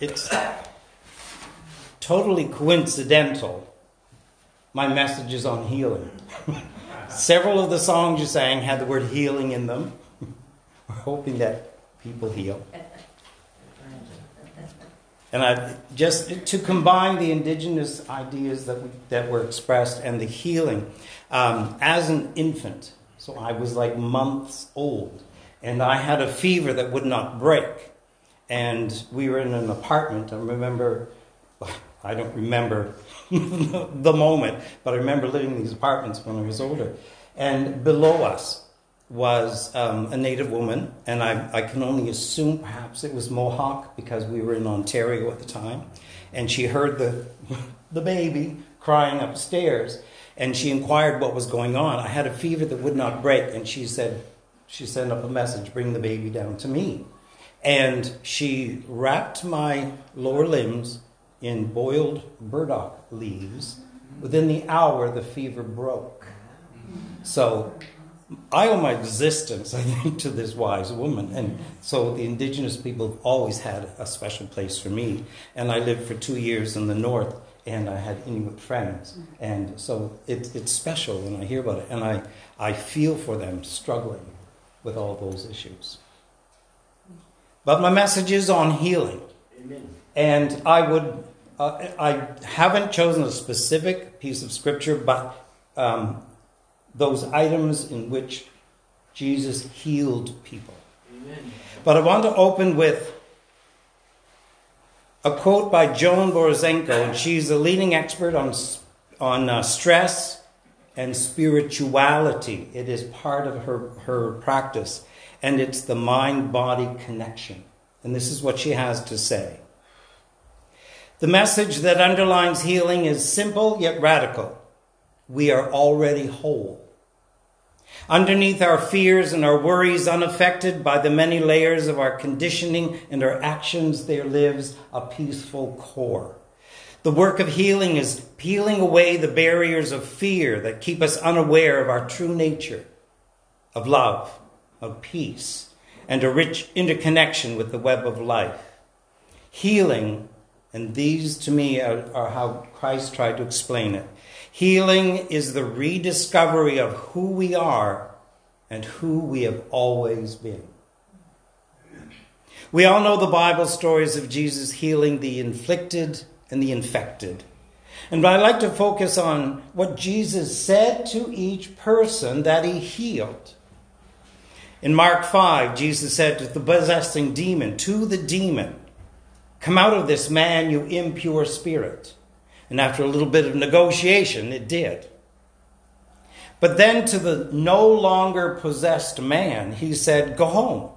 it's totally coincidental. My message is on healing. Several of the songs you sang had the word healing in them. We're hoping that people heal. And I just to combine the indigenous ideas that we, that were expressed and the healing. Um, as an infant, so I was like months old, and I had a fever that would not break. And we were in an apartment. I remember, I don't remember the moment, but I remember living in these apartments when I was older. And below us was um, a native woman, and I, I can only assume perhaps it was Mohawk because we were in Ontario at the time. And she heard the, the baby crying upstairs, and she inquired what was going on. I had a fever that would not break, and she said, she sent up a message, bring the baby down to me. And she wrapped my lower limbs in boiled burdock leaves. Within the hour, the fever broke. So I owe my existence, I think, to this wise woman. And so the indigenous people have always had a special place for me. And I lived for two years in the north, and I had Inuit friends. And so it, it's special when I hear about it. And I, I feel for them struggling with all those issues. But my message is on healing. Amen. And I would, uh, I haven't chosen a specific piece of scripture, but um, those items in which Jesus healed people. Amen. But I want to open with a quote by Joan Borysenko, and she's a leading expert on, on uh, stress and spirituality. It is part of her, her practice, and it's the mind body connection. And this is what she has to say. The message that underlines healing is simple yet radical we are already whole. Underneath our fears and our worries, unaffected by the many layers of our conditioning and our actions, there lives a peaceful core. The work of healing is peeling away the barriers of fear that keep us unaware of our true nature, of love, of peace, and a rich interconnection with the web of life. Healing, and these to me are, are how Christ tried to explain it Healing is the rediscovery of who we are and who we have always been. We all know the Bible stories of Jesus healing the inflicted and the infected. And I'd like to focus on what Jesus said to each person that he healed. In Mark 5, Jesus said to the possessing demon, to the demon, Come out of this man, you impure spirit. And after a little bit of negotiation, it did. But then to the no longer possessed man, he said, Go home.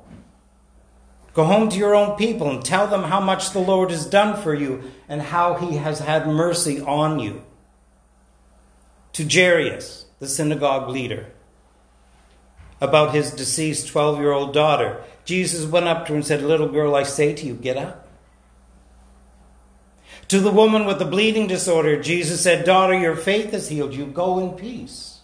Go home to your own people and tell them how much the Lord has done for you and how he has had mercy on you. To Jairus, the synagogue leader, about his deceased 12 year old daughter, Jesus went up to her and said, Little girl, I say to you, get up. To the woman with the bleeding disorder, Jesus said, Daughter, your faith has healed you. Go in peace.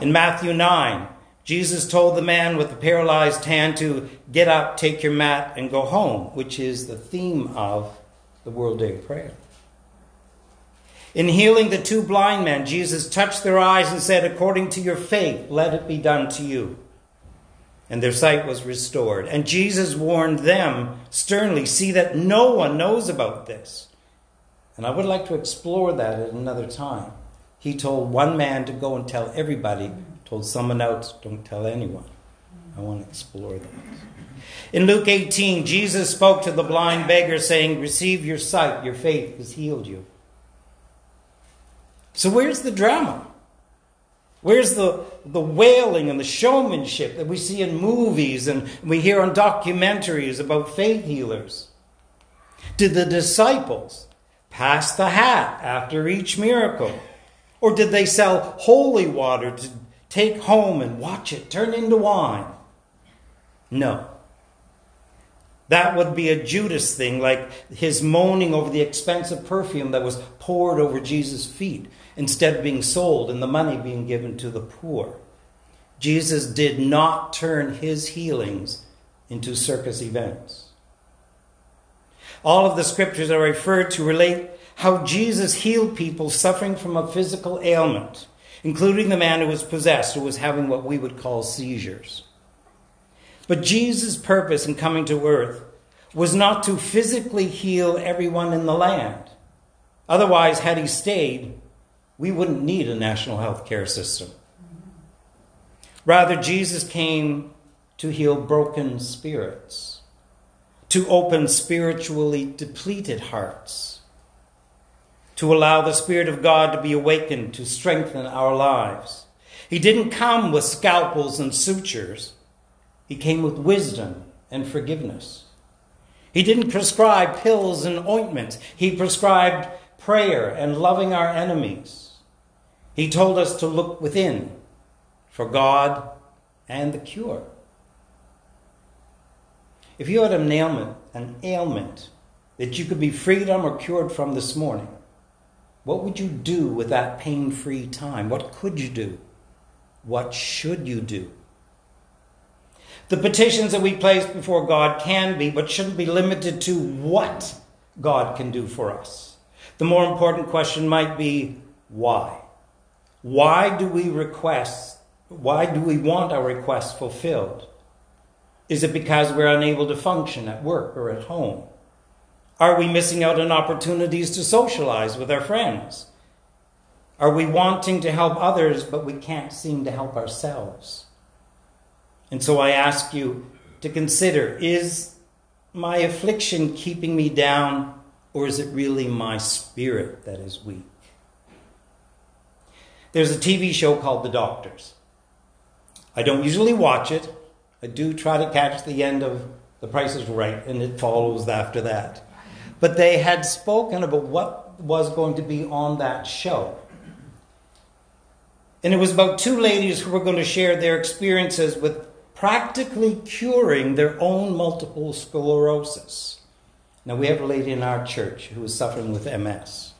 In Matthew 9, Jesus told the man with the paralyzed hand to get up, take your mat, and go home, which is the theme of the World Day of Prayer. In healing the two blind men, Jesus touched their eyes and said, According to your faith, let it be done to you and their sight was restored. And Jesus warned them sternly see that no one knows about this. And I would like to explore that at another time. He told one man to go and tell everybody, told someone else, don't tell anyone. I want to explore that. In Luke 18, Jesus spoke to the blind beggar, saying, Receive your sight, your faith has healed you. So, where's the drama? Where's the, the wailing and the showmanship that we see in movies and we hear on documentaries about faith healers? Did the disciples pass the hat after each miracle? Or did they sell holy water to take home and watch it turn into wine? No. That would be a Judas thing, like his moaning over the expensive perfume that was poured over Jesus' feet instead of being sold and the money being given to the poor. Jesus did not turn his healings into circus events. All of the scriptures are referred to relate how Jesus healed people suffering from a physical ailment, including the man who was possessed, who was having what we would call seizures. But Jesus' purpose in coming to earth was not to physically heal everyone in the land. Otherwise, had he stayed, we wouldn't need a national health care system. Rather, Jesus came to heal broken spirits, to open spiritually depleted hearts, to allow the Spirit of God to be awakened to strengthen our lives. He didn't come with scalpels and sutures, He came with wisdom and forgiveness. He didn't prescribe pills and ointments, He prescribed prayer and loving our enemies. He told us to look within for God and the cure. If you had an ailment, an ailment that you could be freed from or cured from this morning, what would you do with that pain free time? What could you do? What should you do? The petitions that we place before God can be, but shouldn't be limited to what God can do for us. The more important question might be why? Why do we request, why do we want our requests fulfilled? Is it because we're unable to function at work or at home? Are we missing out on opportunities to socialize with our friends? Are we wanting to help others, but we can't seem to help ourselves? And so I ask you to consider is my affliction keeping me down, or is it really my spirit that is weak? There's a TV show called The Doctors. I don't usually watch it, I do try to catch the end of The Price is Right, and it follows after that. But they had spoken about what was going to be on that show. And it was about two ladies who were going to share their experiences with practically curing their own multiple sclerosis. Now, we have a lady in our church who is suffering with MS.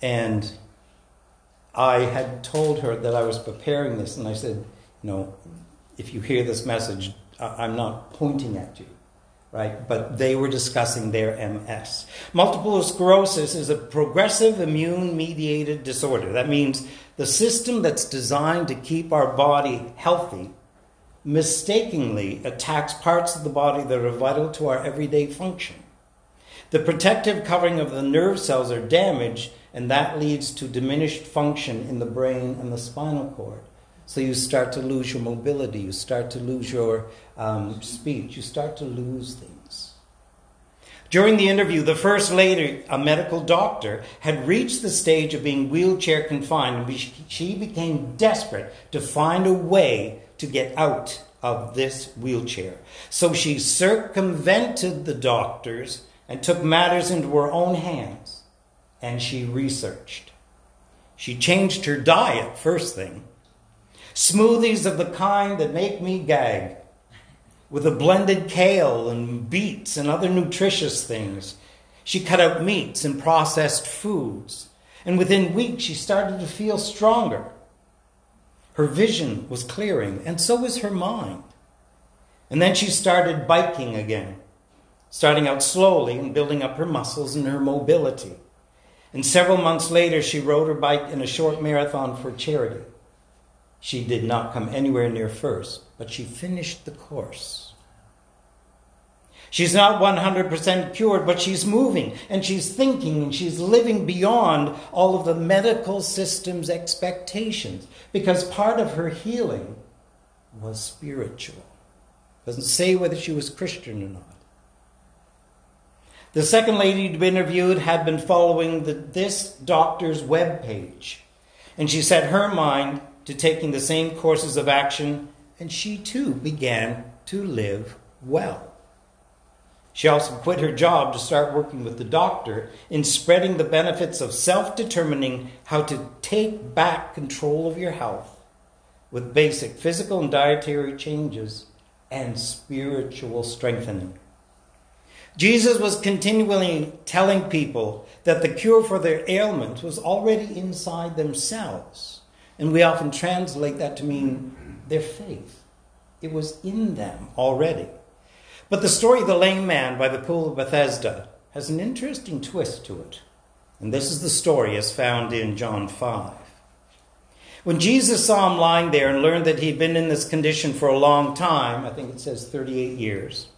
And I had told her that I was preparing this, and I said, you know, if you hear this message, I'm not pointing at you, right? But they were discussing their MS. Multiple sclerosis is a progressive immune mediated disorder. That means the system that's designed to keep our body healthy mistakenly attacks parts of the body that are vital to our everyday function. The protective covering of the nerve cells are damaged, and that leads to diminished function in the brain and the spinal cord. So you start to lose your mobility, you start to lose your um, speech, you start to lose things. During the interview, the first lady, a medical doctor, had reached the stage of being wheelchair confined, and she became desperate to find a way to get out of this wheelchair. So she circumvented the doctors and took matters into her own hands, and she researched. She changed her diet, first thing Smoothies of the kind that make me gag, with a blended kale and beets and other nutritious things. She cut out meats and processed foods, and within weeks she started to feel stronger. Her vision was clearing, and so was her mind. And then she started biking again, starting out slowly and building up her muscles and her mobility. And several months later, she rode her bike in a short marathon for charity. She did not come anywhere near first, but she finished the course. She's not 100% cured, but she's moving and she's thinking and she's living beyond all of the medical system's expectations because part of her healing was spiritual. Doesn't say whether she was Christian or not. The second lady to be interviewed had been following the, this doctor's web page, and she set her mind to taking the same courses of action, and she too began to live well. She also quit her job to start working with the doctor in spreading the benefits of self determining how to take back control of your health with basic physical and dietary changes and spiritual strengthening. Jesus was continually telling people that the cure for their ailments was already inside themselves. And we often translate that to mean their faith. It was in them already. But the story of the lame man by the pool of Bethesda has an interesting twist to it. And this is the story as found in John 5. When Jesus saw him lying there and learned that he'd been in this condition for a long time, I think it says 38 years,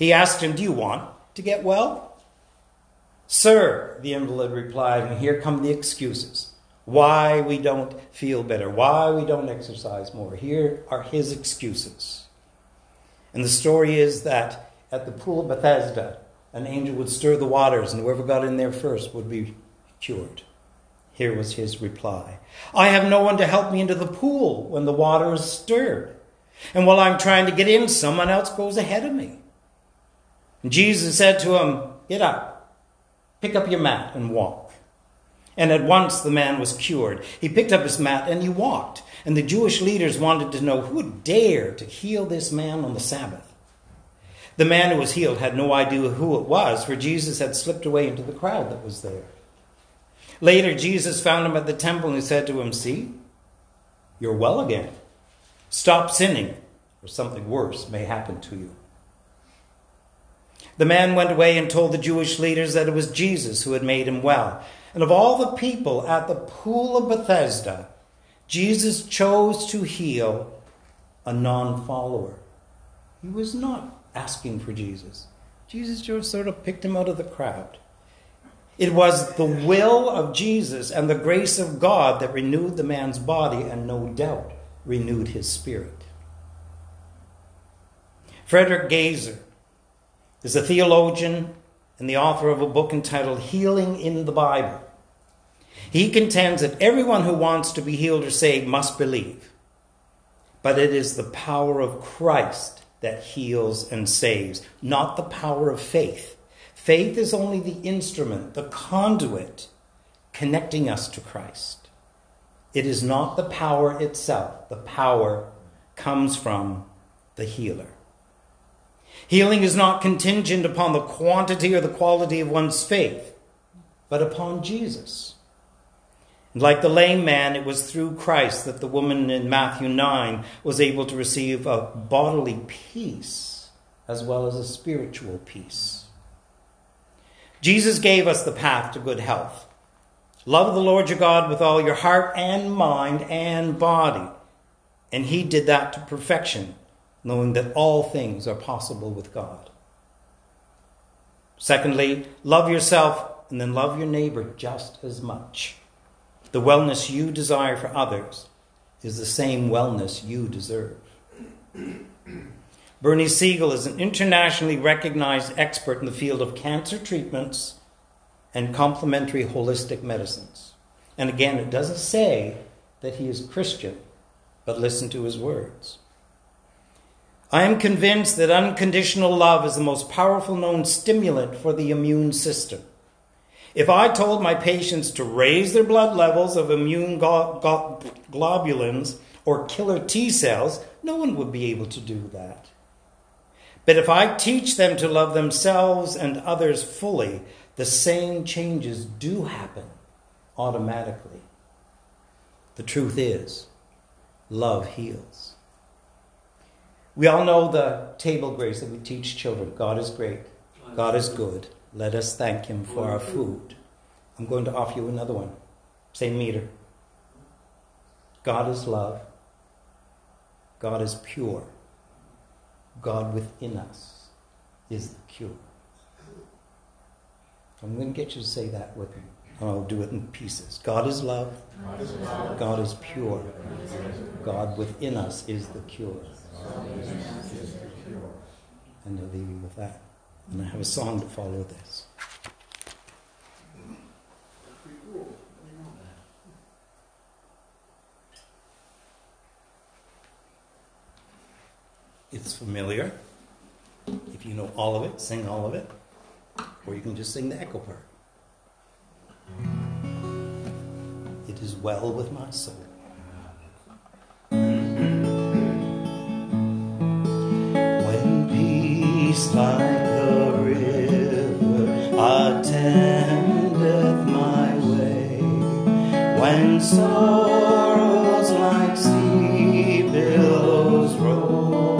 he asked him, Do you want to get well? Sir, the invalid replied, and here come the excuses. Why we don't feel better, why we don't exercise more. Here are his excuses. And the story is that at the pool of Bethesda, an angel would stir the waters, and whoever got in there first would be cured. Here was his reply I have no one to help me into the pool when the water is stirred. And while I'm trying to get in, someone else goes ahead of me. And Jesus said to him, Get up, pick up your mat, and walk. And at once the man was cured. He picked up his mat and he walked. And the Jewish leaders wanted to know who would dare to heal this man on the Sabbath. The man who was healed had no idea who it was, for Jesus had slipped away into the crowd that was there. Later, Jesus found him at the temple and said to him, See, you're well again. Stop sinning, or something worse may happen to you. The man went away and told the Jewish leaders that it was Jesus who had made him well. And of all the people at the pool of Bethesda, Jesus chose to heal a non follower. He was not asking for Jesus. Jesus just sort of picked him out of the crowd. It was the will of Jesus and the grace of God that renewed the man's body and no doubt renewed his spirit. Frederick Gaiser is a theologian and the author of a book entitled Healing in the Bible. He contends that everyone who wants to be healed or saved must believe, but it is the power of Christ that heals and saves, not the power of faith. Faith is only the instrument, the conduit connecting us to Christ. It is not the power itself. The power comes from the healer. Healing is not contingent upon the quantity or the quality of one's faith, but upon Jesus. And like the lame man, it was through Christ that the woman in Matthew 9 was able to receive a bodily peace as well as a spiritual peace. Jesus gave us the path to good health. Love the Lord your God with all your heart and mind and body. And he did that to perfection, knowing that all things are possible with God. Secondly, love yourself and then love your neighbor just as much. The wellness you desire for others is the same wellness you deserve. Bernie Siegel is an internationally recognized expert in the field of cancer treatments and complementary holistic medicines. And again, it doesn't say that he is Christian, but listen to his words. I am convinced that unconditional love is the most powerful known stimulant for the immune system. If I told my patients to raise their blood levels of immune globulins or killer T cells, no one would be able to do that. But if I teach them to love themselves and others fully, the same changes do happen automatically. The truth is, love heals. We all know the table grace that we teach children God is great, God is good. Let us thank Him for our food. I'm going to offer you another one. Same meter. God is love. God is pure. God within us is the cure. I'm going to get you to say that with me. I'll do it in pieces. God is love. God is, love. God is pure. God within us is the cure. And I'll leave you with that. And I have a song to follow this. It's familiar. If you know all of it, sing all of it. Or you can just sing the echo part. Is well with my soul. When peace like a river attendeth my way when sorrows like sea billows roll.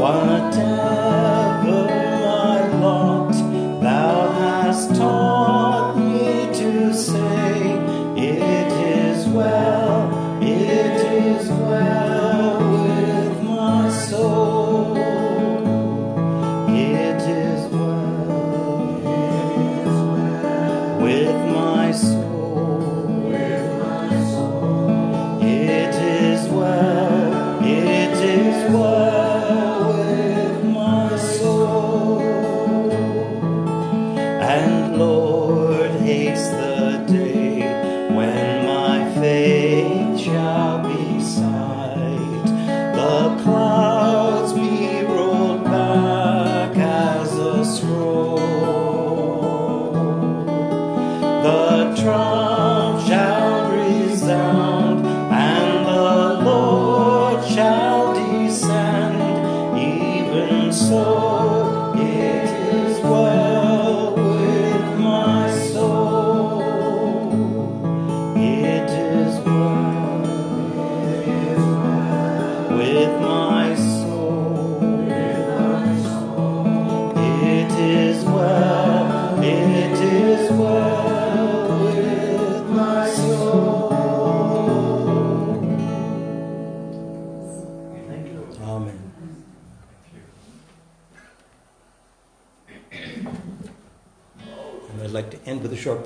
Whatever Lord, haste the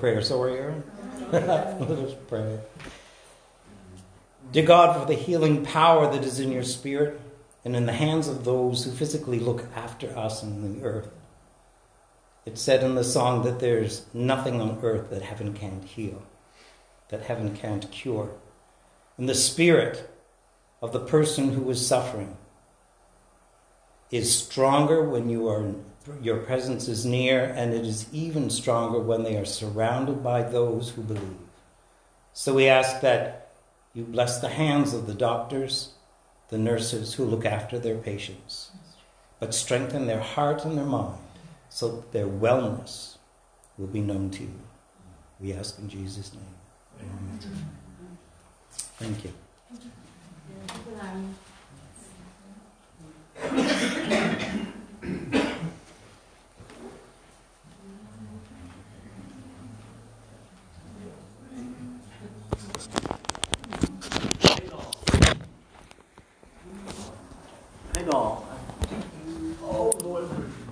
prayer. So are you, Let us pray. Dear God, for the healing power that is in your spirit and in the hands of those who physically look after us in the earth. It's said in the song that there's nothing on earth that heaven can't heal, that heaven can't cure. And the spirit of the person who is suffering is stronger when you are your presence is near, and it is even stronger when they are surrounded by those who believe. So we ask that you bless the hands of the doctors, the nurses who look after their patients, but strengthen their heart and their mind so that their wellness will be known to you. We ask in Jesus' name. Amen. Thank you. Good night.